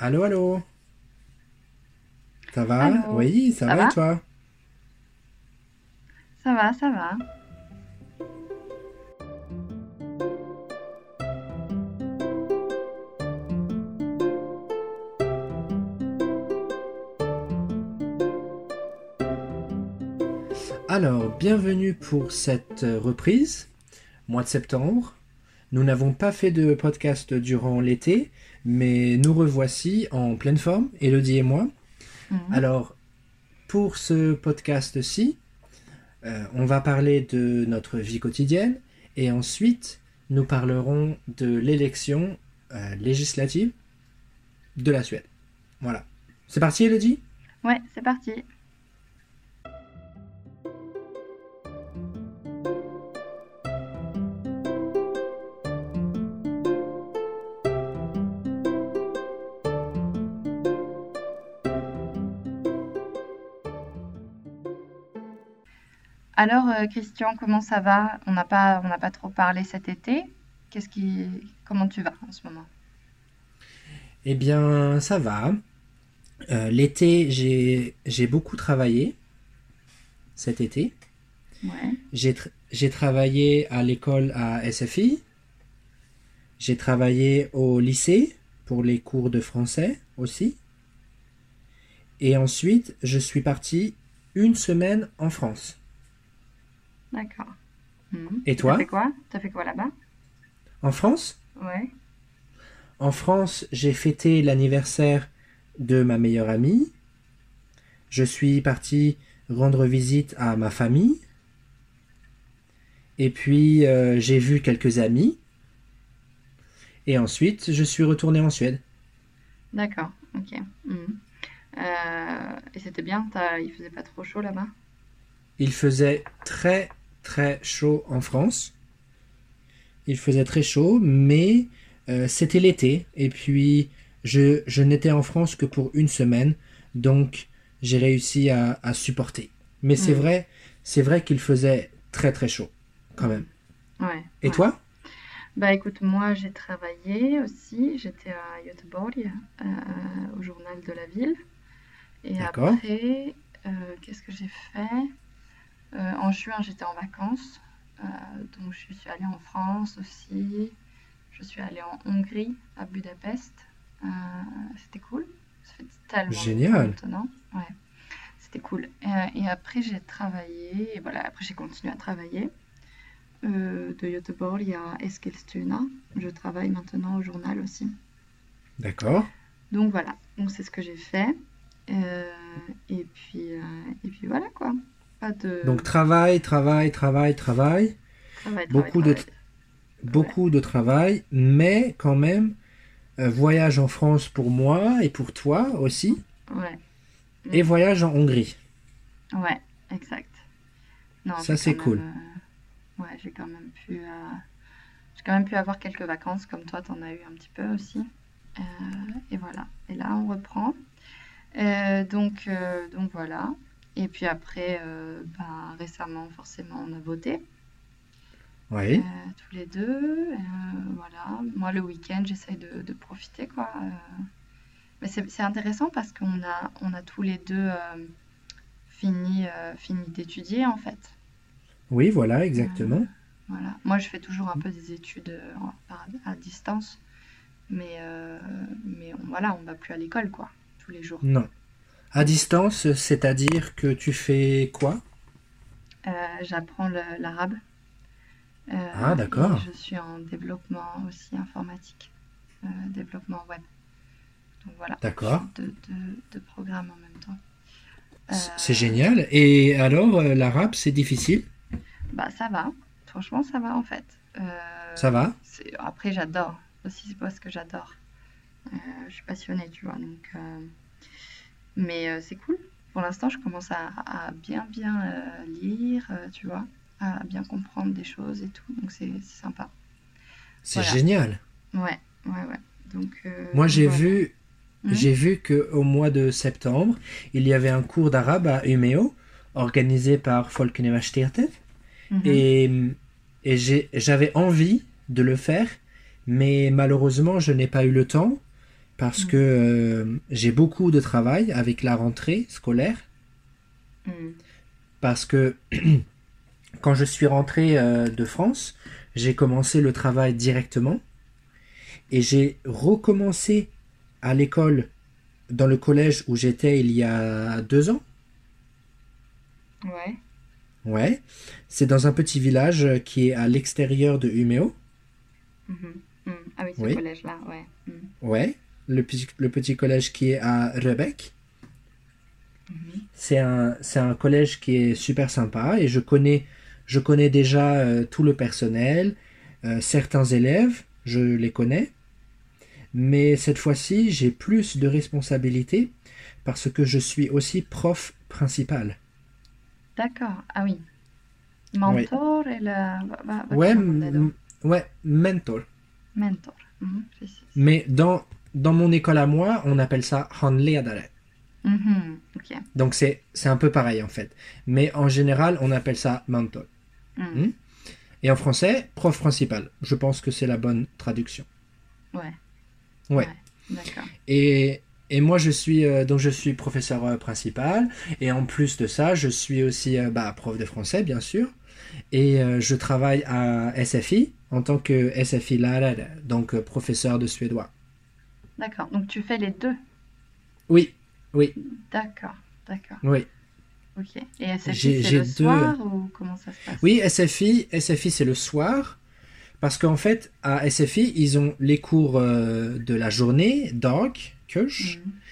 Allô, allô? Ça va? Allô? Oui, ça, Ça va, va? et toi? Ça va, ça va. Alors, bienvenue pour cette euh, reprise, mois de septembre. Nous n'avons pas fait de podcast durant l'été, mais nous revoici en pleine forme, Elodie et moi. Mhm. Alors, pour ce podcast-ci, euh, on va parler de notre vie quotidienne et ensuite nous parlerons de l'élection euh, législative de la Suède. Voilà. C'est parti, Elodie? Ouais, c'est parti. Alors, euh, Christian, comment ça va? On n'a pas, on n'a pas trop parlé cet été. Qu'est-ce qui, comment tu vas en ce moment? Eh bien, ça va. Euh, l'été, j'ai beaucoup travaillé cet été. Ouais. J'ai tr- j'ai travaillé à l'école à SFI. J'ai travaillé au lycée pour les cours de français aussi. Et ensuite, je suis parti une semaine en France. D'accord. Mhm. Et T'as toi? fait quoi? T'as fait quoi là-bas? En France? Ouais. En France, j'ai fêté l'anniversaire de ma meilleure amie. Je suis parti rendre visite à ma famille. Et puis, euh, j'ai vu quelques amis. Et ensuite, je suis retourné en Suède. D'accord. Ok. Mhm. Euh, et c'était bien, t'as- il faisait pas trop chaud là-bas? Il faisait très, très chaud en France. Il faisait très chaud, mais euh, c'était l'été. Et puis, je, je n'étais en France que pour une semaine. Donc, j'ai réussi à, à supporter. Mais c'est Mhm. vrai, c'est vrai qu'il faisait très, très chaud, quand même. Ouais. Et ouais. toi? Bah écoute, moi j'ai travaillé aussi, j'étais à Göteborg, euh, au journal de la ville. Et après, euh, qu'est-ce que j'ai fait? Euh, en juin, j'étais en vacances, euh, donc je suis allée en France aussi. Je suis allée en Hongrie, à Budapest. Euh, c'était cool. Ça fait tellement Génial. maintenant. Ouais, c'était cool. Et après, j'ai travaillé, et voilà, après j'ai continué à travailler. Euh, de Göteborg à Eskilstuna. Je travaille maintenant au journal aussi. D'accord. Donc voilà, donc c'est ce que j'ai fait. Euh, et puis, euh, et puis voilà quoi. Pas de Donc, travail, travail, travail, travail. travail, travail, Beaucoup de, travail. beaucoup de travail, mais quand même, euh, voyage en France pour moi et pour toi aussi. Ouais, Et voyage en Hongrie. ouais, exact. Non, Ça, c'est cool. même, euh, ouais, j'ai quand même pu, euh, j'ai quand même pu avoir quelques vacances comme toi, t'en as eu un petit peu aussi. Et voilà. Et là, on reprend. Donc, donc voilà. Et puis après, euh, ben, récemment, forcément, on a voté Oui. euh, tous les deux. Euh, voilà. Moi, le week-end, j'essaye de, de profiter, quoi. Euh, mais c'est intéressant parce qu'on a, on a tous les deux fini, fini d'étudier, en fait. Oui, voilà, exactement. Voilà. Moi, je fais toujours un peu des études à distance. Mais, mais on, voilà, on va plus à l'école, quoi, tous les jours. Non. À distance, c'est-à-dire que tu fais quoi? Euh, j'apprends l'arabe. Euh, Ah, d'accord. je suis en développement aussi informatique, euh, développement web. Donc voilà, D'accord. deux programmes en même temps. C'est génial. Et alors, l'arabe, c'est difficile? bah ça va, franchement ça va en fait. Ça va? Après j'adore, aussi c'est parce que j'adore. Je suis passionnée, tu vois, donc... Mais euh, c'est cool. Pour l'instant, je commence à, à bien bien euh, lire, euh, tu vois, à bien comprendre des choses et tout, donc c'est sympa. C'est Voilà. génial. Ouais, ouais, ouais. Donc, Moi, j'ai voilà. vu, j'ai vu que au mois de septembre, il y avait un cours d'arabe à Umeå, organisé par Folkeuniversitetet. Mhm. Et, et j'ai- j'avais envie de le faire, mais malheureusement, je n'ai pas eu le temps, parce que euh, j'ai beaucoup de travail avec la rentrée scolaire. Mm. Parce que quand je suis rentré euh, de France, j'ai commencé le travail directement et j'ai recommencé à l'école dans le collège où j'étais il y a deux ans. Ouais. Ouais, c'est dans un petit village euh, qui est à l'extérieur de Umeå. Mhm. Mm. Ah oui, ce Oui. collège-là, ouais. Mm. Ouais, le petit, le petit collège qui est à Rebec. Mhm. C'est un, collège qui est super sympa et je connais, je connais déjà euh, tout le personnel, euh, certains élèves, je les connais. Mais cette fois-ci, j'ai plus de responsabilités parce que je suis aussi prof principal. D'accord. Ah oui. Mentor et le... va- va- va- Ouais, ouais, mentor. Mentor. Mhm. Mais dans, dans mon école à moi, on appelle ça handledare. Mhm, Ok. Donc c'est, un peu pareil en fait. Mais en général, on appelle ça mentor. Mm. Hmm? Et en français, prof principal. Je pense que c'est la bonne traduction. Ouais. Ouais. D'accord. Et, et moi, je suis euh, donc je suis professeur euh, principal. Et en plus de ça, je suis aussi euh, bah, prof de français, bien sûr. Et je travaille à SFI en tant que SFI lärare, donc professeur de suédois. D'accord. Donc tu fais les deux? Oui, oui, D'accord. D'accord. oui. Ok. Et SFI, c'est le deux- soir ou comment ça se passe? Oui, SFI, SFI c'est le soir. Parce qu'en fait, à SFI, ils ont les cours euh, de la journée, dag, kurs.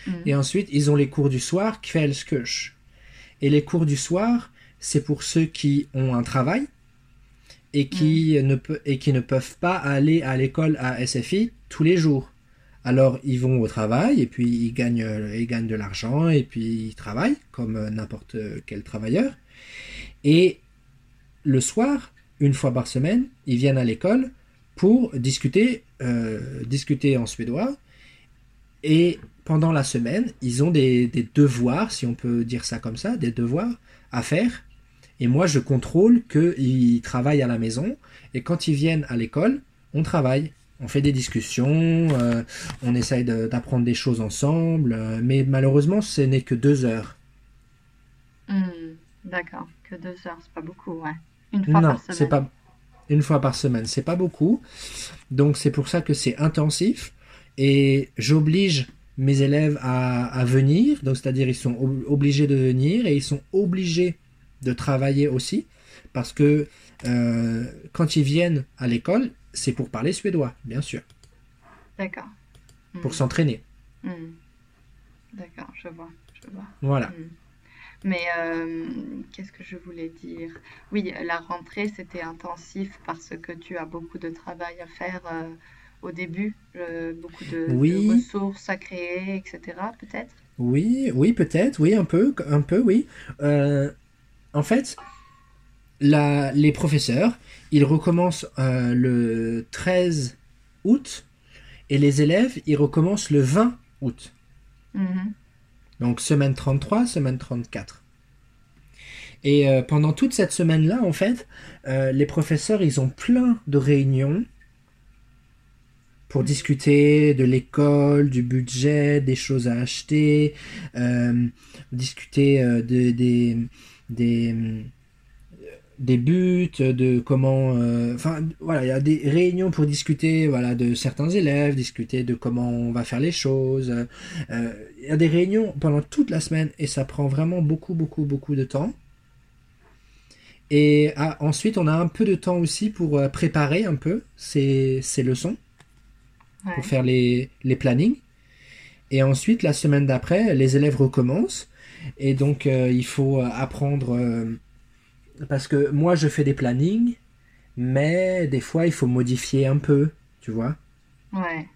Mhm, mhm. Et ensuite, ils ont les cours du soir, kvällskurs. Et les cours du soir, c'est pour ceux qui ont un travail et qui, ne, pe- et qui ne peuvent pas aller à l'école à SFI tous les jours. Alors, ils vont au travail et puis ils gagnent, ils gagnent de l'argent et puis ils travaillent comme euh, n'importe quel travailleur. Et le soir, une fois par semaine, ils viennent à l'école pour discuter, euh, discuter en suédois et pendant la semaine, ils ont des, des devoirs, si on peut dire ça comme ça, des devoirs à faire. Et moi, je contrôle qu'ils travaillent à la maison. Et quand ils viennent à l'école, on travaille. On fait des discussions, euh, on essaye de- d'apprendre des choses ensemble. euh, mais malheureusement, ce n'est que deux heures. Mhm. D'accord. Que deux heures, c'est pas beaucoup, ouais. Une fois Non, par semaine. c'est pas une fois par semaine, c'est pas beaucoup. Donc c'est pour ça que c'est intensif et j'oblige mes élèves à, à venir. Donc c'est-à-dire ils sont ob- obligés de venir et ils sont obligés de travailler aussi parce que euh, quand ils viennent à l'école, c'est pour parler suédois, bien sûr, D'accord. pour Mhm. s'entraîner. Mhm. D'accord, je vois, je vois. Voilà. Mhm. Mais euh, qu'est-ce que je voulais dire? Oui, la rentrée, c'était intensif parce que tu as beaucoup de travail à faire euh, au début, euh, beaucoup de, de ressources à créer, etc. Peut-être? Oui, oui, peut-être, oui, un peu, un peu, oui. En fait, la- les professeurs, ils recommencent euh, le 13 août et les élèves, ils recommencent le 20 août. Mhm. Donc semaine 33, semaine 34. Et euh, pendant toute cette semaine-là, en fait, euh, les professeurs, ils ont plein de réunions pour discuter de l'école, du budget, des choses à acheter, discuter de- des, des, des buts, de comment... euh, Enfin, voilà, il y a des réunions pour discuter voilà, de certains élèves, discuter de comment on va faire les choses. Euh, Il y a des réunions pendant toute la semaine et ça prend vraiment beaucoup, beaucoup, beaucoup de temps. Et ah, ensuite, on a un peu de temps aussi pour euh, préparer un peu ces, ces leçons, Ouais. pour faire les, les plannings. Et ensuite, la semaine d'après, les élèves recommencent. Et donc, euh, il faut apprendre... parce que moi, je fais des plannings, mais des fois, il faut modifier un peu, tu vois. Ouais.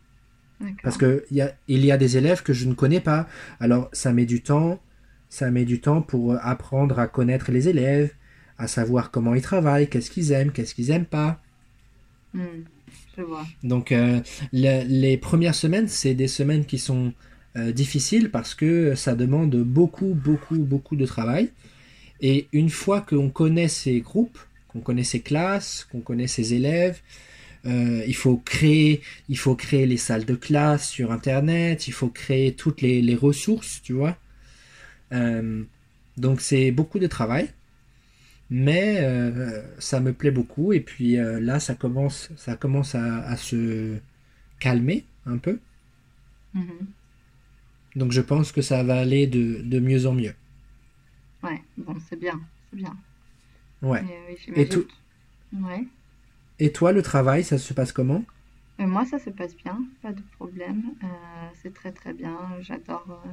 Parce que y a, il y a des élèves que je ne connais pas. Alors ça met du temps, ça met du temps pour apprendre à connaître les élèves, à savoir comment ils travaillent, qu'est-ce qu'ils aiment, qu'est-ce qu'ils aiment pas. Mhm. Je vois. Donc euh, le- les premières semaines, c'est des semaines qui sont euh, difficiles parce que ça demande beaucoup, beaucoup, beaucoup de travail. Et une fois qu'on connaît ces groupes, qu'on connaît ces classes, qu'on connaît ces élèves, euh, il faut créer, il faut créer les salles de classe sur Internet, il faut créer toutes les, les ressources, tu vois. Euh, donc c'est beaucoup de travail, mais euh, ça me plaît beaucoup. Et puis là, ça commence, ça commence à, à se calmer un peu. Mhm. Donc je pense que ça va aller de, de mieux en mieux. Ouais, bon, c'est bien, c'est bien. Ouais. Et, tout, Ouais. et toi, le travail, ça se passe comment? Euh, moi, ça se passe bien, pas de problème. Euh, c'est très très bien. J'adore, euh,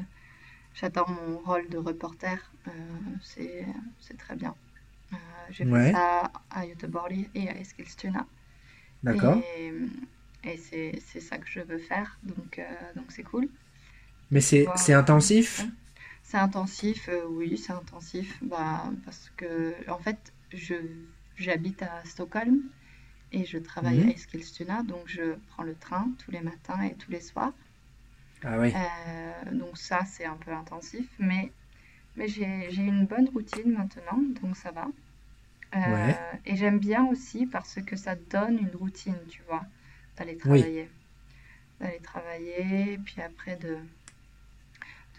j'adore mon rôle de reporter. Euh, c'est, très bien. Euh, j'ai fait Ouais, ça à Göteborg et à Eskilstuna. d'accord. Et, et c'est, ça que je veux faire. Donc, euh, donc c'est cool Mais c'est, intensif? ouais. C'est intensif, euh, oui, c'est intensif. Bah, parce que, en fait, je, j'habite à Stockholm et je travaille à Mhm. Eskilstuna. Donc, je prends le train tous les matins et tous les soirs. Ah oui. Euh, donc, ça, c'est un peu intensif. Mais, mais j'ai, une bonne routine maintenant, donc ça va. Euh, Ouais. et j'aime bien aussi parce que ça donne une routine, tu vois, d'aller Oui. travailler. D'aller travailler, puis après de,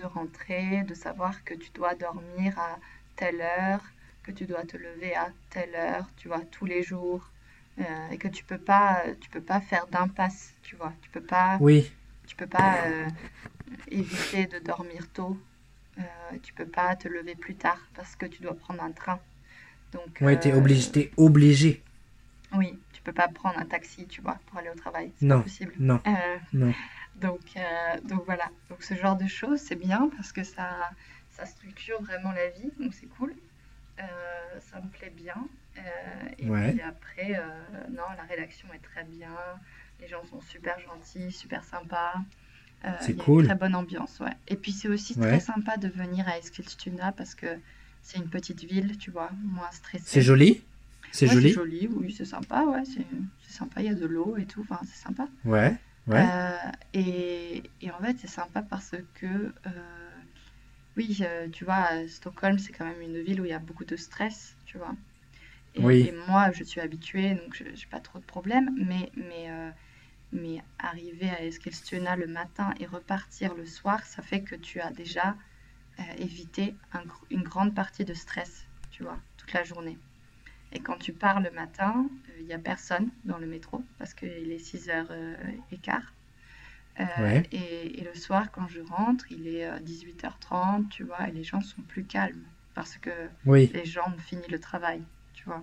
de rentrer, de savoir que tu dois dormir à telle heure, que tu dois te lever à telle heure, tu vois, tous les jours, euh, et que tu peux pas, tu peux pas faire d'impasse, tu vois, tu peux pas, Oui. tu peux pas euh, éviter de dormir tôt, euh, tu peux pas te lever plus tard parce que tu dois prendre un train. Donc, Ouais, t'es obligé, t'es obligé. oui, tu peux pas prendre un taxi, tu vois, pour aller au travail, c'est pas Non, possible. non, non. Donc, euh, donc voilà, donc ce genre de choses, c'est bien parce que ça, ça structure vraiment la vie, donc c'est cool. Euh, ça me plaît bien. Euh, et Ouais, puis après, non, la rédaction est très bien, les gens sont super gentils, super sympas. C'est a une cool. très bonne ambiance, ouais. Et puis c'est aussi très sympa de venir à Eskilstuna parce que c'est une petite ville, tu vois, moins C'est stressée. joli? C'est Ouais, c'est joli? joli, oui, c'est sympa, ouais, c'est c'est sympa, il y a de l'eau et tout, enfin, c'est sympa. Ouais, ouais, Euh, et, et en fait, c'est sympa parce que, euh, oui, euh, tu vois, Stockholm, c'est quand même une ville où il y a beaucoup de stress, tu vois. Et, moi, je suis habituée, donc je n'ai pas trop de problèmes, mais, mais, euh, mais arriver à Eskilstuna le matin et repartir le soir, ça fait que tu as déjà euh, évité un une grande partie de stress, tu vois, toute la journée. Et quand tu pars le matin, euh, il n'y a personne dans le métro parce qu'il est 6h15. Euh, ouais, et, et le soir, quand je rentre, il est euh, 18h30, tu vois, et les gens sont plus calmes parce que oui, les gens ont fini le travail, tu vois.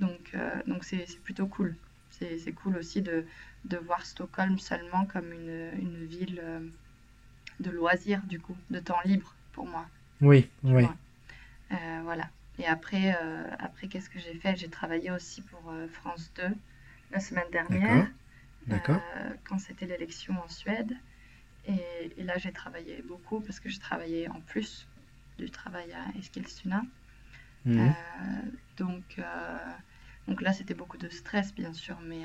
Donc, euh, donc c'est, plutôt cool. C'est, cool aussi de, de voir Stockholm seulement comme une, une ville euh, de loisirs, du coup, de temps libre pour moi, oui, oui. Euh, voilà. Et après, euh, après qu'est-ce que j'ai fait? J'ai travaillé aussi pour euh, France 2 la semaine dernière, D'accord, euh, quand c'était l'élection en Suède. Et, et là, j'ai travaillé beaucoup parce que j'ai travaillé en plus du travail à Eskilstuna. Mhm. donc, euh, donc là, c'était beaucoup de stress, bien sûr, mais,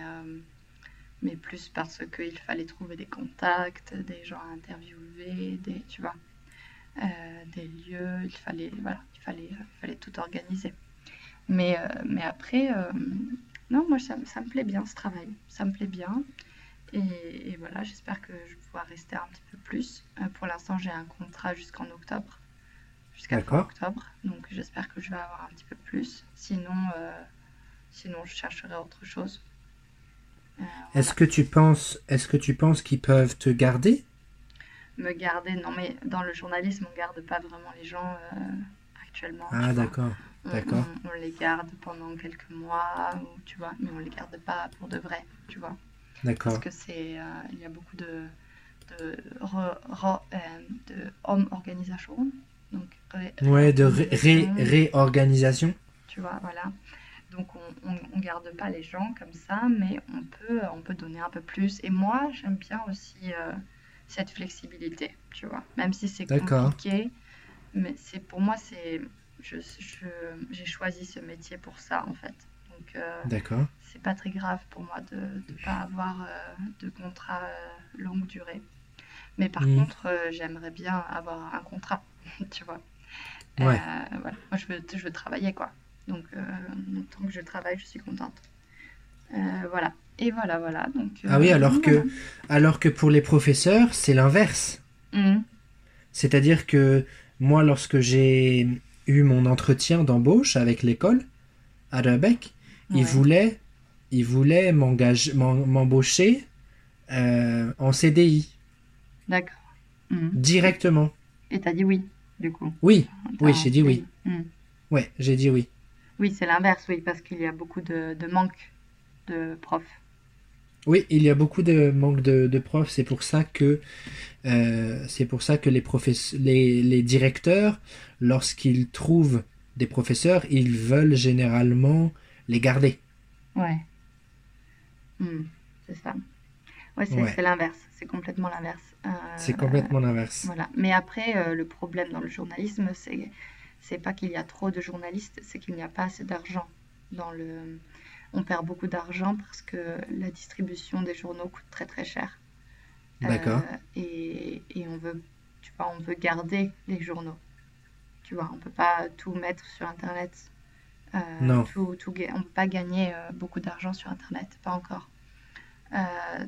mais plus parce qu'il fallait trouver des contacts, des gens à interviewer, des, tu vois, des lieux, il fallait, voilà, il fallait, il fallait tout organiser. Mais, euh, mais après, euh, non, moi, ça, me- ça me plaît bien ce travail, ça me plaît bien. Et, et voilà, j'espère que je vais pouvoir rester un petit peu plus. Euh, pour l'instant, j'ai un contrat jusqu'en octobre, jusqu'à octobre. Donc j'espère que je vais avoir un petit peu plus. Sinon, euh, sinon je chercherai autre chose. Euh, Est-ce voilà. que tu penses, est-ce que tu penses qu'ils peuvent te garder? Me garder, non mais dans le journalisme, on garde pas vraiment les gens euh, Ah, d'accord, On, d'accord, on- on les garde pendant quelques mois, ou, tu vois, mais on les garde pas pour de vrai, tu vois. Parce d'accord. que c'est, euh, il y a beaucoup de, de, re- re- euh, de home organisation, donc ré- Ouais, de ré- ré- réorganisation, réorganisation? tu vois, voilà. Donc on, on garde pas les gens comme ça, mais on peut, on peut donner un peu plus. Et moi, j'aime bien aussi euh, cette flexibilité, tu vois. Même si c'est D'accord, compliqué, mais c'est pour moi, c'est, je, je- j'ai choisi ce métier pour ça, en fait. Donc euh, d'accord. c'est pas très grave pour moi de ne pas avoir euh, de contrat euh, longue durée. Mais par Mhm. contre, euh, j'aimerais bien avoir un contrat, tu vois. Ouais, voilà. Moi, je veux, je veux travailler, quoi. Donc, tant que je travaille, je suis contente. voilà. Et voilà, voilà. Donc, ah oui, alors que, alors que pour les professeurs, c'est l'inverse. Mhm. C'est-à-dire que moi, lorsque j'ai eu mon entretien d'embauche avec l'école à Rebec, ils voulaient, ils voulaient m'engager- m'en- m'embaucher euh, en CDI D'accord. Mhm. directement. Et t'as dit oui, du coup. Oui, oui, j'ai dit oui. Mhm. Ouais, j'ai dit oui. Oui, c'est l'inverse, oui, parce qu'il y a beaucoup de, de manque de profs. Oui, il y a beaucoup de manque de, de profs. C'est pour ça que euh, c'est pour ça que les, les, les directeurs, lorsqu'ils trouvent des professeurs, ils veulent généralement les garder. Ouais. Hmm, c'est ça. Ouais, c'est Ouais. c'est l'inverse. C'est complètement l'inverse. Euh, C'est complètement l'inverse. Voilà. Mais après, euh, le problème dans le journalisme, c'est c'est pas qu'il y a trop de journalistes, c'est qu'il n'y a pas assez d'argent dans le. On perd beaucoup d'argent parce que la distribution des journaux coûte très très cher. Euh, D'accord. et, et on veut, tu vois, on veut garder les journaux. Tu vois, on peut pas tout mettre sur Internet. Euh, Non. Tout, tout, ga- on peut pas gagner euh, beaucoup d'argent sur Internet, pas encore.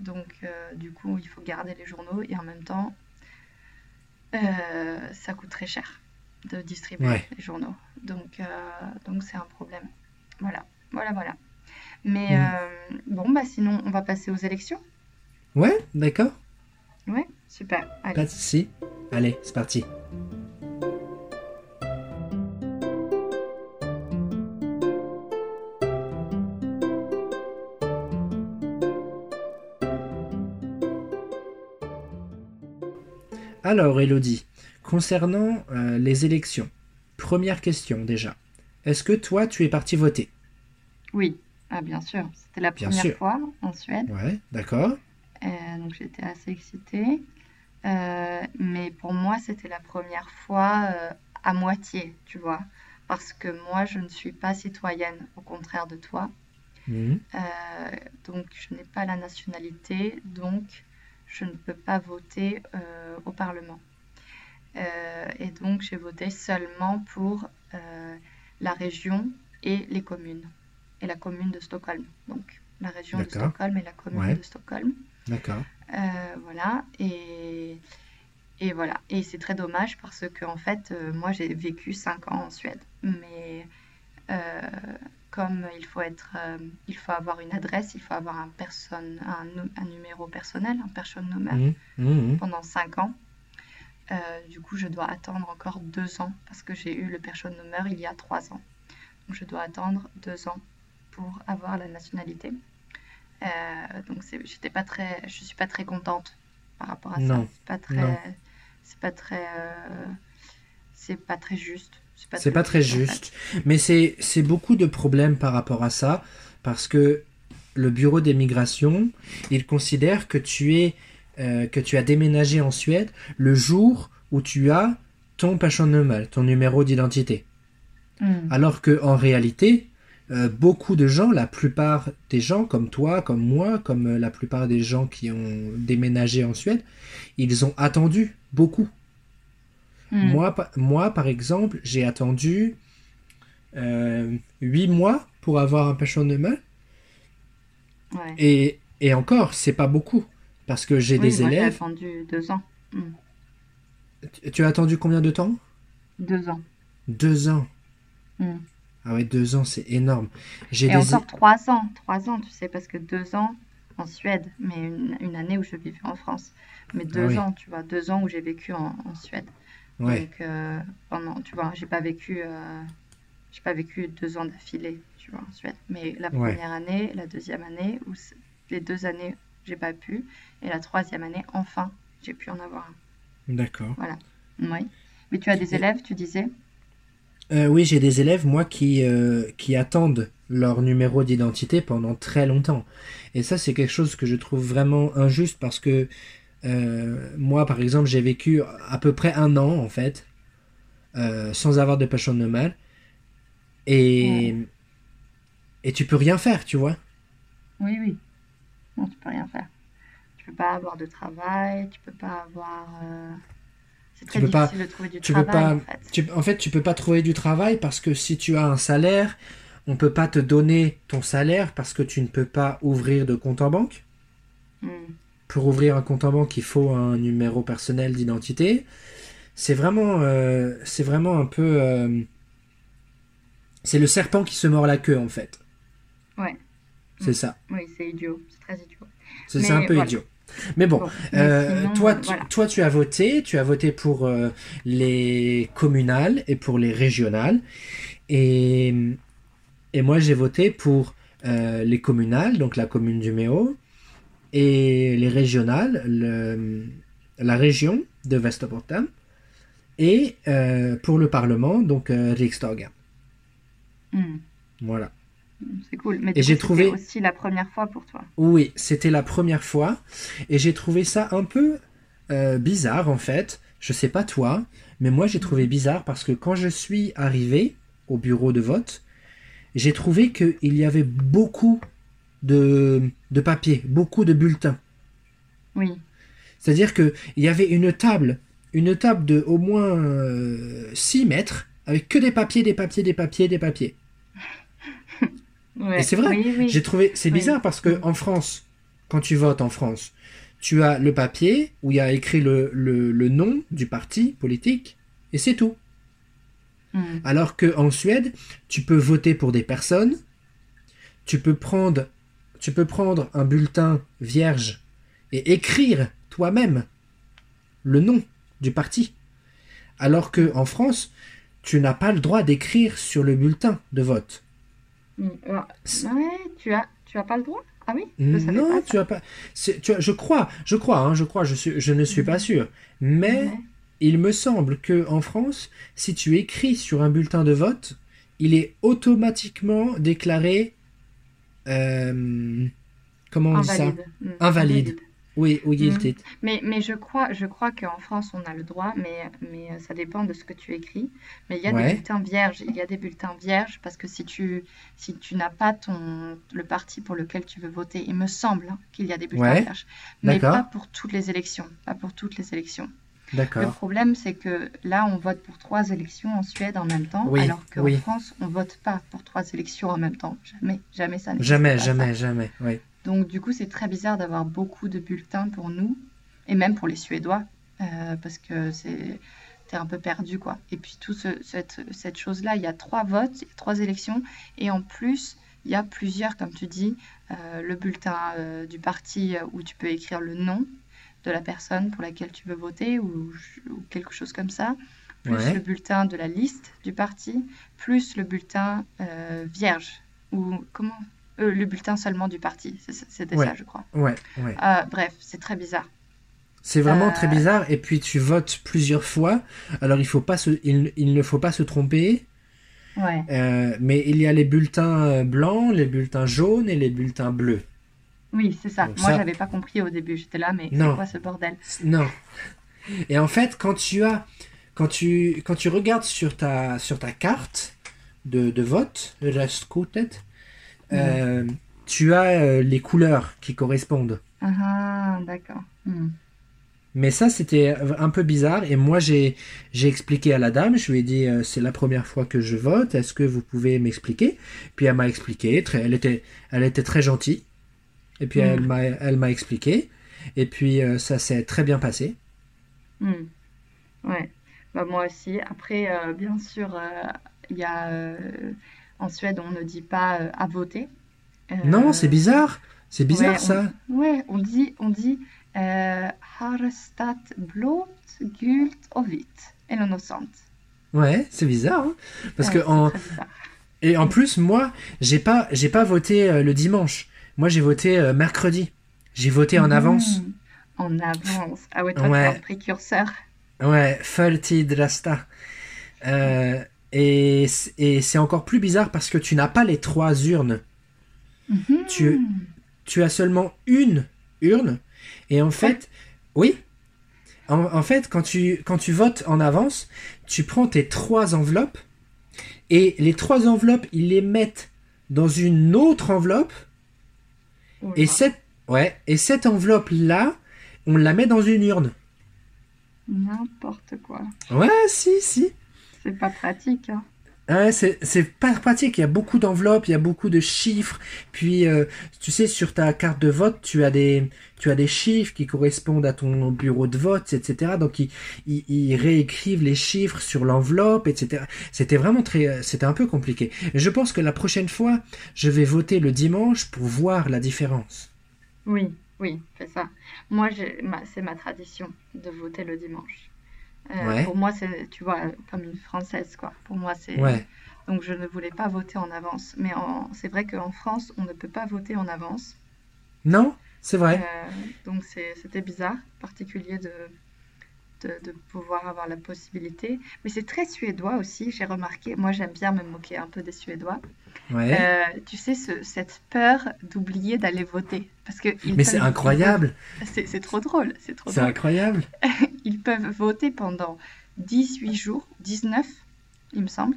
Donc, du coup, il faut garder les journaux et en même temps, ça coûte très cher de distribuer Ouais. les journaux. Donc, donc c'est un problème. Voilà, voilà, voilà. Mais Mm. euh, bon, bah sinon, on va passer aux élections. Ouais, d'accord. Ouais, super. Allez. Pas de. Allez, c'est parti. Alors, Elodie, concernant euh, les élections, première question déjà. Est-ce que toi, tu es parti voter? Oui, ah, bien sûr. C'était la Bien première sûr. fois en Suède, Ouais, d'accord. euh, donc j'étais assez excitée. Euh, mais pour moi, c'était la première fois euh, à moitié, tu vois. Parce que moi, je ne suis pas citoyenne, au contraire de toi. Mhm. Donc, je n'ai pas la nationalité, donc je ne peux pas voter au Parlement. Et donc, j'ai voté seulement pour la région et les communes. Et la commune de Stockholm. Donc, la région de. Stockholm et la commune Ouais. de Stockholm. D'accord. Euh, voilà. Et, et voilà. Et c'est très dommage parce que, en fait, euh, moi, j'ai vécu 5 ans en Suède. Mais euh, comme il faut être, il faut avoir une adresse, il faut avoir un, personne, un, nu- un numéro personnel, un person number Mhm. Mhm. pendant 5 ans. Du coup, je dois attendre encore 2 ans parce que j'ai eu le person number il y a 3 ans. Donc, je dois attendre 2 ans pour avoir la nationalité. Euh, donc, c'est- j'étais pas très, je suis pas très contente par rapport à ça. Non. C'est pas très, c'est pas très, euh, c'est pas très juste. C'est pas très juste. Mais c'est c'est beaucoup de problèmes par rapport à ça, parce que le bureau des migrations, il considère que tu es euh, que tu as déménagé en Suède le jour où tu as ton personnummer, ton numéro d'identité. Hmm. Alors que en réalité, euh, beaucoup de gens, la plupart des gens comme toi, comme moi, comme euh, la plupart des gens qui ont déménagé en Suède, ils ont attendu beaucoup. Hmm. Moi, pa- moi, par exemple, j'ai attendu euh, 8 mois pour avoir un passion number. Ouais. Et, et encore, c'est pas beaucoup. Parce que j'ai Oui, des moi, j'ai élèves. attendu 2 ans. Hmm. Tu- Tu as attendu combien de temps? 2 ans. Deux ans. Hmm. Ah ouais, deux ans, c'est énorme. J'ai Et des. encore 3 ans, 3 ans, tu sais, parce que 2 ans en Suède, mais une, une année où je vivais en France. Mais 2 Ah oui. ans, tu vois, 2 ans où j'ai vécu en, en Suède. Ouais, Donc, euh, pendant, tu vois, j'ai pas vécu, euh, j'ai pas vécu 2 ans d'affilée, tu vois, en Suède. Mais la Ouais. première année, la deuxième année, c- les deux années, j'ai pas pu. Et la troisième année, enfin, j'ai pu en avoir d'accord. un. Oui. Mais tu as des élèves, tu disais? Euh, oui, j'ai des élèves, moi, qui, euh, qui attendent leur numéro d'identité pendant très longtemps. Et ça, c'est quelque chose que je trouve vraiment injuste parce que euh, moi, par exemple, j'ai vécu à peu près un an, en fait, sans avoir de passion number. Et, et tu peux rien faire, tu vois. Oui, oui. Non, tu peux rien faire. Tu peux pas avoir de travail, tu peux pas avoir. C'est très peux pas- difficile de trouver du tu peux pas- en fait. Tu, en fait, tu peux pas trouver du travail parce que si tu as un salaire, on peut pas te donner ton salaire parce que tu ne peux pas ouvrir de compte en banque. Hmm. Pour ouvrir un compte en banque, il faut un numéro personnel d'identité. C'est vraiment, euh, c'est vraiment un peu, euh, c'est le serpent qui se mord la queue en fait. Ouais. C'est ça. Oui, c'est idiot. C'est très idiot. C'est un peu voilà. idiot. Mais bon, euh, sinon, toi, tu, toi, tu as voté, tu as voté pour euh, les communales et pour les régionales, et, et moi j'ai voté pour euh, les communales, donc la commune du Méo, et les régionales, le- la région de Västerbotten, et pour le Parlement, donc Riksdagen. Hmm. Voilà. C'est cool. Mais j'ai trouvé- c'était aussi la première fois pour toi. Oui, c'était la première fois et j'ai trouvé ça un peu euh, bizarre en fait. Je sais pas toi, mais moi j'ai trouvé bizarre parce que quand je suis arrivé au bureau de vote, j'ai trouvé qu'il y avait beaucoup de, de papiers, beaucoup de bulletins. Oui. C'est-à-dire qu'il y avait une table, une table de au moins 6 mètres avec que des papiers, des papiers, des papiers, des papiers. Ouais. Et c'est vrai, Oui, oui. J'ai trouvé, c'est Oui. bizarre parce que en France, quand tu votes en France, tu as le papier où il y a écrit le, le, le nom du parti politique et c'est tout. Hmm. Alors que en Suède, tu peux voter pour des personnes, tu peux prendre, tu peux prendre un bulletin vierge et écrire toi-même le nom du parti. Alors que en France, tu n'as pas le droit d'écrire sur le bulletin de vote. Alors, Ouais, tu as, tu as pas le droit? Ah oui? Je Non, pas tu as pas. c'est- Tu as- je crois, je crois, hein, je crois, je, suis, je ne suis pas sûr. Mais Ouais. il me semble que en France, si tu écris sur un bulletin de vote, il est automatiquement déclaré. euh, comment on dit ça? Invalide. Invalide. Oui, ou guilty. Mais, mais je crois, je crois qu'en France, on a le droit, mais, mais euh, ça dépend de ce que tu écris. Mais il y a Ouais. des bulletins vierges. Il y a des bulletins vierges parce que si tu, si tu n'as pas ton, le parti pour lequel tu veux voter, il me semble hein, qu'il y a des bulletins Ouais. vierges. Mais pas pour toutes les élections. Pas pour toutes les élections. Le problème, c'est que là, on vote pour trois élections en Suède en même temps, Oui, alors qu'en oui. France, on vote pas pour trois élections en même temps. Jamais, jamais ça n'existe Jamais, pas, ça. jamais, jamais. Oui. Donc du coup, c'est très bizarre d'avoir beaucoup de bulletins pour nous, et même pour les Suédois, euh, parce que c'est t'es un peu perdu, quoi. Et puis tout ce- cette, cette chose-là, il y a trois votes, trois élections, et en plus, il y a plusieurs, comme tu dis, euh, le bulletin euh, du parti où tu peux écrire le nom de la personne pour laquelle tu veux voter, ou, ou quelque chose comme ça, plus Ouais. le bulletin de la liste du parti, plus le bulletin vierge, ou comment euh, le bulletin seulement du parti, c'était Ouais. ça, je crois. Ouais, ouais. Euh, bref, c'est très bizarre. C'est vraiment Euh, très bizarre. Et puis tu votes plusieurs fois. Alors il faut pas se, il, il ne faut pas se tromper. Ouais. Mais il y a les bulletins blancs, les bulletins jaunes et les bulletins bleus. Oui, c'est ça. Donc Moi, ça- j'avais pas compris au début. J'étais là, mais Non. c'est quoi ce bordel? Non. Et en fait, quand tu as, quand tu, quand tu regardes sur ta, sur ta carte de, de vote, euh, tu as euh, les couleurs qui correspondent. Ah, d'accord. Hmm. Mais ça, c'était un peu bizarre. Et moi, j'ai, expliqué à la dame. Je lui ai dit, euh, c'est la première fois que je vote. Est-ce que vous pouvez m'expliquer? Puis elle m'a expliqué. Très, elle était, elle était très gentille. Et puis elle m'a, elle m'a expliqué. Et puis euh, ça s'est très bien passé. Hmm. Ouais. Bah, moi aussi. Après, euh, bien sûr, il y a en Suède, on ne dit pas euh, à voter. Euh, Non, c'est bizarre. C'est bizarre ouais, ça. On, ouais, on dit, on dit euh, Harstad blått, gult och vitt. Eller något sånt. Ouais, c'est bizarre. hein. Parce Ouais, que en, et en plus, moi, j'ai pas, j'ai pas voté le dimanche. Moi, j'ai voté mercredi. J'ai voté en avance. Hmm. En avance. Ah ouais, toi, Ouais. un précurseur. Ouais. Euh, et et c'est encore plus bizarre parce que tu n'as pas les trois urnes. Mhm. Tu- Tu as seulement une urne. Et en fait, oui. En, en fait, quand tu, quand tu votes en avance, tu prends tes trois enveloppes et les trois enveloppes, ils les mettent dans une autre enveloppe Oula. et cette, ouais, et cette enveloppe-là, on la met dans une urne. N'importe quoi. Ouais, si, si. C'est pas pratique. Hein. Ouais, c'est c'est pas pratique. Il y a beaucoup d'enveloppes, il y a beaucoup de chiffres. Puis, euh, tu sais, sur ta carte de vote, tu as des tu as des chiffres qui correspondent à ton bureau de vote, etc. Donc, ils, ils, ils réécrivent les chiffres sur l'enveloppe, etc. C'était vraiment très, c'était un peu compliqué. Je pense que la prochaine fois, je vais voter le dimanche pour voir la différence. Oui, oui, c'est ça. Moi, c'est ma tradition de voter le dimanche. Euh, Ouais, pour moi, c'est, tu vois, comme une Française, quoi. Pour moi, c'est... ouais. Donc, je ne voulais pas voter en avance. Mais en- c'est vrai qu'en France, on ne peut pas voter en avance. Non, c'est Euh, vrai. donc, c'est- c'était bizarre, particulier de, de, de pouvoir avoir la possibilité. Mais c'est très suédois aussi, j'ai remarqué. Moi, j'aime bien me moquer un peu des Suédois. Ouais. Euh, tu sais, ce- cette peur d'oublier d'aller voter. Parce que Mais c'est incroyable. c'est trop drôle, c'est incroyable. Ils peuvent voter pendant 18 jours, 19, il me semble.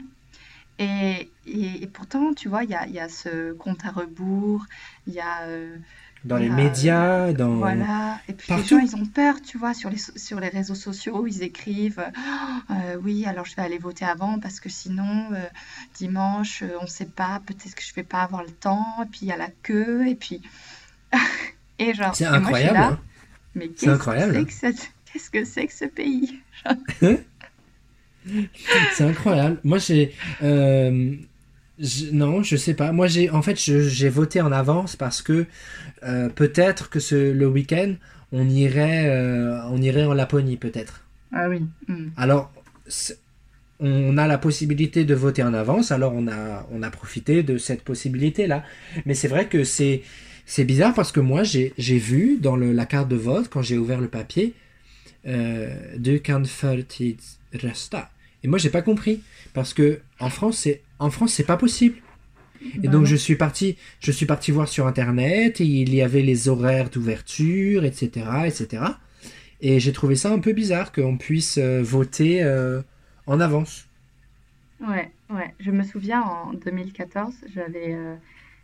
Et, et, et pourtant, tu vois, il y a, y a ce compte à rebours, il y a, euh, Dans les médias, dans voilà. Et puis les gens, partout. ils ont peur, tu vois, sur les, so- sur les réseaux sociaux, ils écrivent, Oh, euh, oui, alors je vais aller voter avant parce que sinon, euh, dimanche, euh, on ne sait pas, peut-être que je vais pas avoir le temps, et puis il y a la queue, et puis... Et genre, C'est moi incroyable, là, hein. mais qu'est-ce que incroyable. c'est que cette... qu'est-ce que c'est que ce pays? C'est incroyable. Moi, j'ai. euh, je- non, je sais pas. Moi, j'ai. En fait, j'ai voté en avance parce que euh, peut-être que ce, le week-end, on irait, euh, on irait en Laponie, peut-être. Ah oui. hmm. Alors, on a la possibilité de voter en avance, alors on a, on a profité de cette possibilité-là. Mais c'est vrai que c'est, c'est bizarre parce que moi, j'ai, vu dans le- la carte de vote, quand j'ai ouvert le papier, euh, kan resta. Et moi, j'ai pas compris. Parce que en France, c'est, en France, c'est pas possible. Et Bah donc, non. je suis parti, je suis parti voir sur Internet, et il y avait les horaires d'ouverture, etc., etc. Et j'ai trouvé ça un peu bizarre qu'on puisse euh, voter euh, en avance. Ouais, ouais. Je me souviens en 2014, j'avais, euh,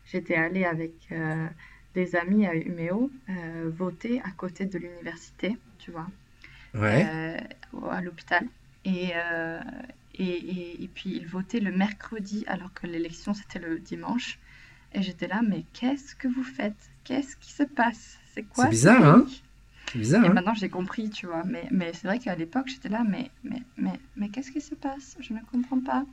j'étais allée avec euh, des amis à euh, voter à côté de l'université, tu vois, Ouais. à l'hôpital. Et, euh, et, et, et puis ils votaient le mercredi alors que l'élection c'était le dimanche. Et j'étais là, mais qu'est-ce que vous faites? Qu'est-ce qui se passe? C'est quoi C'est ce bizarre, hein? C'est bizarre, Et hein? maintenant j'ai compris, tu vois. Mais, mais c'est vrai qu'à l'époque j'étais là, mais, mais, mais, mais qu'est-ce qui se passe? Je ne comprends pas.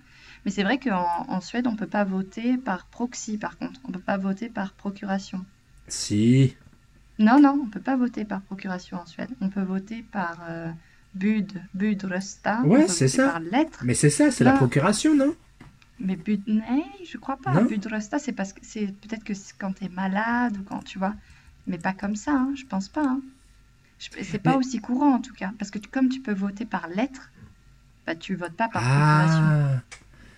Mais c'est vrai qu'en en Suède, on ne peut pas voter par proxy, par contre. On ne peut pas voter par procuration. Si. Non, non, on ne peut pas voter par procuration en Suède. On peut voter par euh, bud, Ouais, peut c'est ça. par lettre. Mais c'est ça, c'est la procuration, non? mais bud, nee, je crois pas. Non? Budrösta, c'est parce que c'est peut-être que quand tu es malade ou quand tu vois. Mais pas comme ça, hein, je pense pas. Hein. C'est pas Mais. aussi courant en tout cas. Parce que comme tu peux voter par lettre, bah, tu votes pas par procuration. Ah,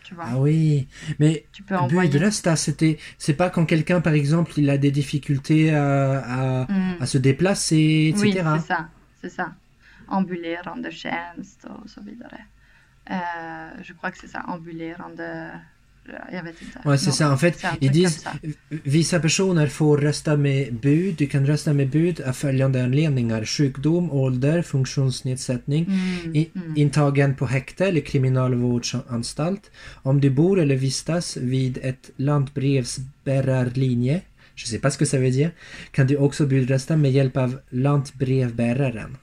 Tu vois. ah oui. Mais Tu peux envoyer. Budresta, c'était, c'est pas quand quelqu'un, par exemple, il a des difficultés à, à, à se déplacer, Oui, etc. c'est ça. C'est ça. Ambulerande tjänst och så vidare. Eh, je crois que c'est ça. Ambulerande... Jag vet inte. Non, ça. En fait, vissa personer får rösta med bud. Du kan rösta med bud av följande anledningar. Sjukdom, ålder, funktionsnedsättning, Mm, i- mm. intagen på häkte eller kriminalvårdsanstalt. Om du bor eller vistas vid ett lantbrevbärarlinje, je sais pas ce que ça veut dire, kan du också budrösta med hjälp av lantbrevbäraren.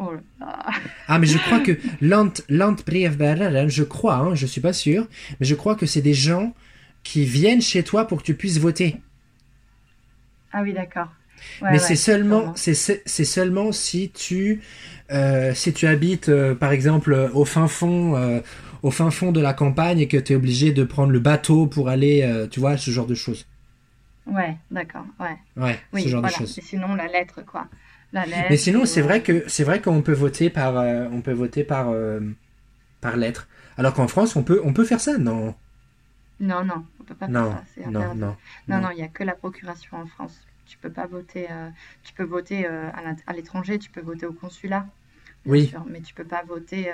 Oh là. Ah, mais je crois que lant, lantbrevbäraren, je crois, hein, je suis pas sûr, mais je crois que c'est des gens qui viennent chez toi pour que tu puisses voter. Ah oui, d'accord. Ouais, Mais ouais, c'est seulement, c'est seulement si tu, euh, si tu habites, euh, par exemple, au fin fond, euh, au fin fond de la campagne et que tu es obligé de prendre le bateau pour aller, tu vois, ce genre de choses. Ouais, d'accord. Ouais. Ouais, Oui, ce genre voilà. de choses. Sinon, la lettre, quoi. La lettre. Mais sinon, c'est vrai que c'est vrai qu'on peut voter par, euh, on peut voter par, euh, par lettre. Alors qu'en France, on peut, on peut faire ça, non? Non, non, on peut pas faire ça. Non, non, Non, non. non, il n'y a que la procuration en France. Tu peux pas voter. euh, tu peux voter à l'étranger, tu peux voter au consulat, Oui, sûr, mais tu peux pas voter.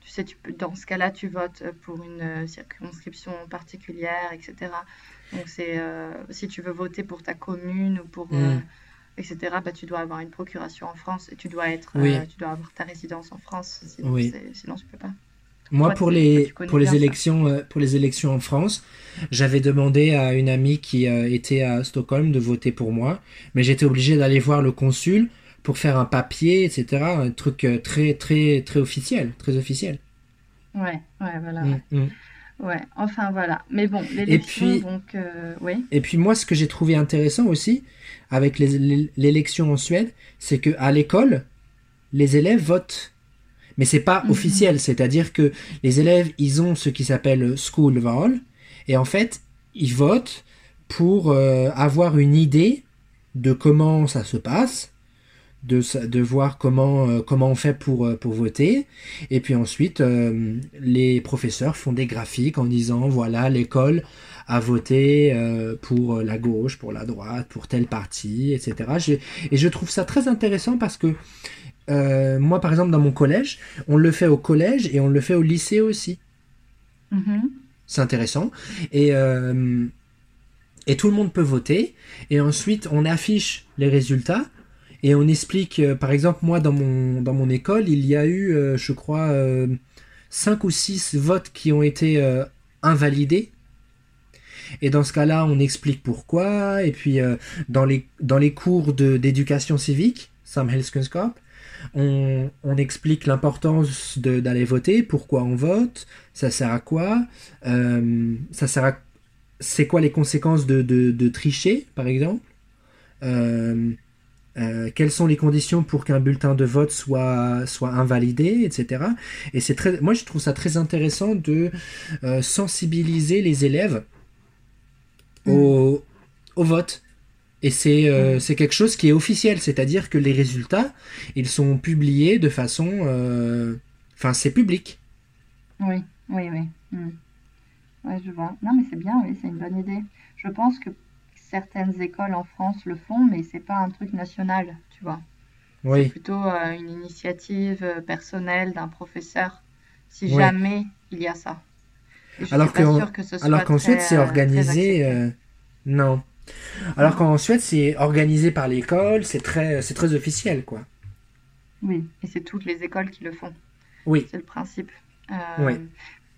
tu sais, tu peux, dans ce cas-là, tu votes pour une circonscription particulière, etc. Donc c'est si tu veux voter pour ta commune ou pour euh, Mm. Etc. Bah, tu dois avoir une procuration en France et tu dois être, Oui. euh, tu dois avoir ta résidence en France. Sinon, Oui. sinon tu peux pas. Moi, Toi, pour les, pour les élections, euh, pour les élections en France, j'avais demandé à une amie qui euh, était à Stockholm de voter pour moi, mais j'étais obligé d'aller voir le consul pour faire un papier, etc. Un truc très, très, très officiel, très officiel. Ouais, ouais, voilà. Mm, Ouais, mm. Ouais, enfin voilà. Mais bon, l'élection, puis- donc, euh, oui. Et puis moi, ce que j'ai trouvé intéressant aussi avec les- les- l'élection en Suède, c'est que à l'école, les élèves votent. Mais c'est pas Mhm. officiel, c'est-à-dire que les élèves, ils ont ce qui s'appelle skolval, et en fait, ils votent pour euh, avoir une idée de comment ça se passe, de, voir comment, euh, comment on fait pour, euh, pour voter. Et puis ensuite, euh, les professeurs font des graphiques en disant, voilà, l'école a voté euh, pour la gauche, pour la droite, pour tel parti, etc. Et je trouve ça très intéressant parce que euh, moi, par exemple, dans mon collège, on le fait au collège et on le fait au lycée aussi. Mhm. C'est intéressant. Et, euh, et tout le monde peut voter. Et ensuite, on affiche les résultats. Et on explique, euh, par exemple, moi, dans mon, dans mon école, il y a eu, euh, je crois, euh, cinq ou six votes qui ont été invalidés. Et dans ce cas-là, on explique pourquoi. Et puis, dans, les, dans les cours d'éducation civique, Samhällskunskap, on, on explique l'importance d'aller voter, pourquoi on vote, ça sert à quoi, ça sert à... C'est quoi les conséquences de, de, tricher, par exemple euh, Quelles sont les conditions pour qu'un bulletin de vote soit, soit invalidé, etc. Et c'est très, moi, je trouve ça très intéressant de euh, sensibiliser les élèves au, au vote. Et c'est euh, Mm. c'est quelque chose qui est officiel, c'est-à-dire que les résultats, ils sont publiés de façon... Enfin, c'est public. Oui, oui, oui. Mm. Ouais, je vois. Non, mais c'est bien, oui, c'est une bonne idée. Je pense que certaines écoles en France le font, mais c'est pas un truc national, tu vois. C'est Oui, plutôt euh, une initiative euh, personnelle d'un professeur, si jamais il y a ça. Et je Alors suis pas sûre que ce soit alors qu'en Suède, c'est euh, organisé... euh, Non. Alors qu'en Suède, c'est organisé par l'école, c'est très, c'est très officiel, quoi. Oui, et c'est toutes les écoles qui le font. Oui, C'est le principe. Euh, Oui.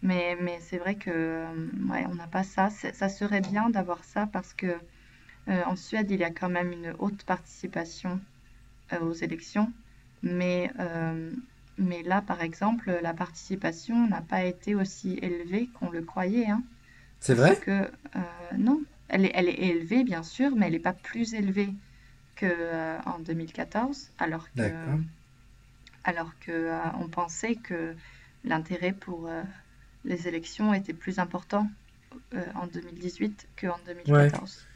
Mais, mais c'est vrai que ouais, on n'a pas ça. C'est- Ça serait bien d'avoir ça parce que en Suède, il y a quand même une haute participation euh, aux élections. Mais, euh, mais là, par exemple, la participation n'a pas été aussi élevée qu'on le croyait. Hein, c'est vrai? Que euh, non, elle est, elle est élevée, bien sûr, mais elle n'est pas plus élevée qu'en 2014, alors que, alors que euh, on pensait que l'intérêt pour euh, les élections était plus important euh, en 2018 qu'en 2014.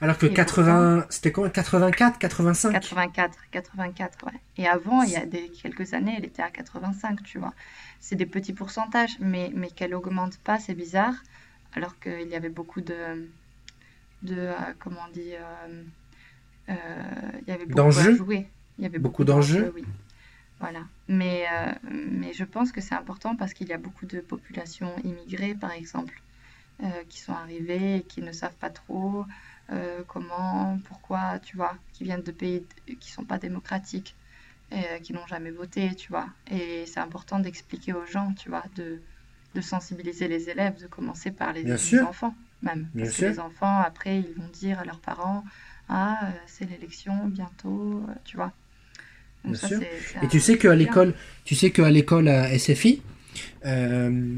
Alors que Et 80... C'était quoi 84, 85 84, 84, ouais. Et avant, il y a des, quelques années, elle était à 85, tu vois. C'est des petits pourcentages, mais, mais qu'elle augmente pas, c'est bizarre. Alors qu'il y avait beaucoup de, de euh, comment on dit, euh, euh, il y avait beaucoup à D'enjeux jouer. Il y avait Beaucoup beaucoup d'enjeux? oui. Voilà. Mais, mais je pense que c'est important parce qu'il y a beaucoup de populations immigrées, par exemple, qui sont arrivées et qui ne savent pas trop euh, comment, pourquoi, tu vois, qui viennent de pays qui sont pas démocratiques, et, euh, qui n'ont jamais voté, tu vois. Et c'est important d'expliquer aux gens, tu vois, de, de sensibiliser les élèves, de commencer par les, enfants, même. Bien Parce sûr. que les enfants, après, ils vont dire à leurs parents, ah, euh, c'est l'élection bientôt, tu vois. Donc Bien ça, sûr. Et tu sais qu'à l'école, tu sais qu'à l'école à SFI, euh,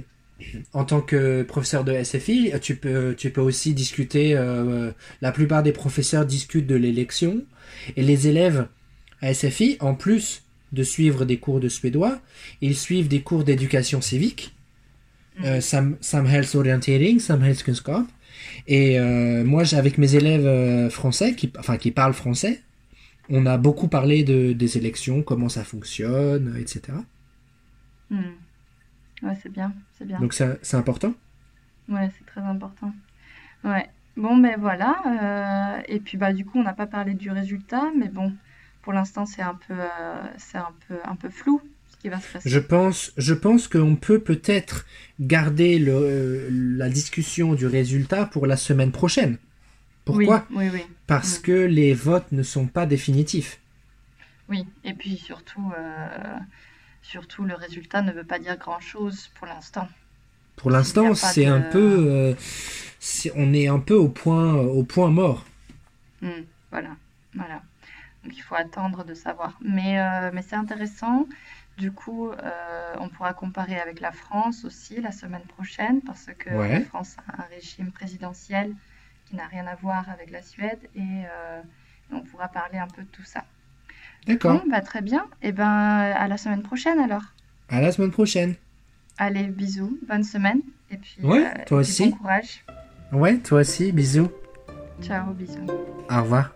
en tant que professeur de SFI, tu peux, tu peux aussi discuter. euh, la plupart des professeurs discutent de l'élection et les élèves à SFI, en plus de suivre des cours de suédois, ils suivent des cours d'éducation civique, euh, sam, samhällsorientering, samhällskunskap. Et euh, moi, avec mes élèves euh, français, qui, enfin qui parlent français, on a beaucoup parlé de, des élections, comment ça fonctionne, etc. Ouais, c'est bien, c'est bien. Donc c'est c'est important. Ouais, c'est très important. Ouais. Bon, ben voilà. euh, et puis bah du coup, on n'a pas parlé du résultat, mais bon, pour l'instant, c'est un peu, euh, c'est un peu, un peu flou ce qui va se passer. Je pense, je pense qu'on peut peut-être garder le, euh, la discussion du résultat pour la semaine prochaine. Pourquoi? Oui, oui, oui. Parce Mm. que les votes ne sont pas définitifs. Oui, et puis surtout, Surtout, le résultat ne veut pas dire grand-chose pour l'instant. Pour l'instant, c'est de- un peu, euh, on est un peu au point, au point mort. Hmm, voilà, voilà. Donc il faut attendre de savoir. Mais, euh, mais c'est intéressant. Du coup, euh, on pourra comparer avec la France aussi la semaine prochaine parce que Ouais. la France a un régime présidentiel qui n'a rien à voir avec la Suède et euh, on pourra parler un peu de tout ça. D'accord. Bon, bah très bien. Et ben à la semaine prochaine alors. À la semaine prochaine. Allez, bisous, bonne semaine et puis, Ouais, euh, toi aussi. bon courage. Ouais, toi aussi. Bisous. Ciao, bisous. Au revoir.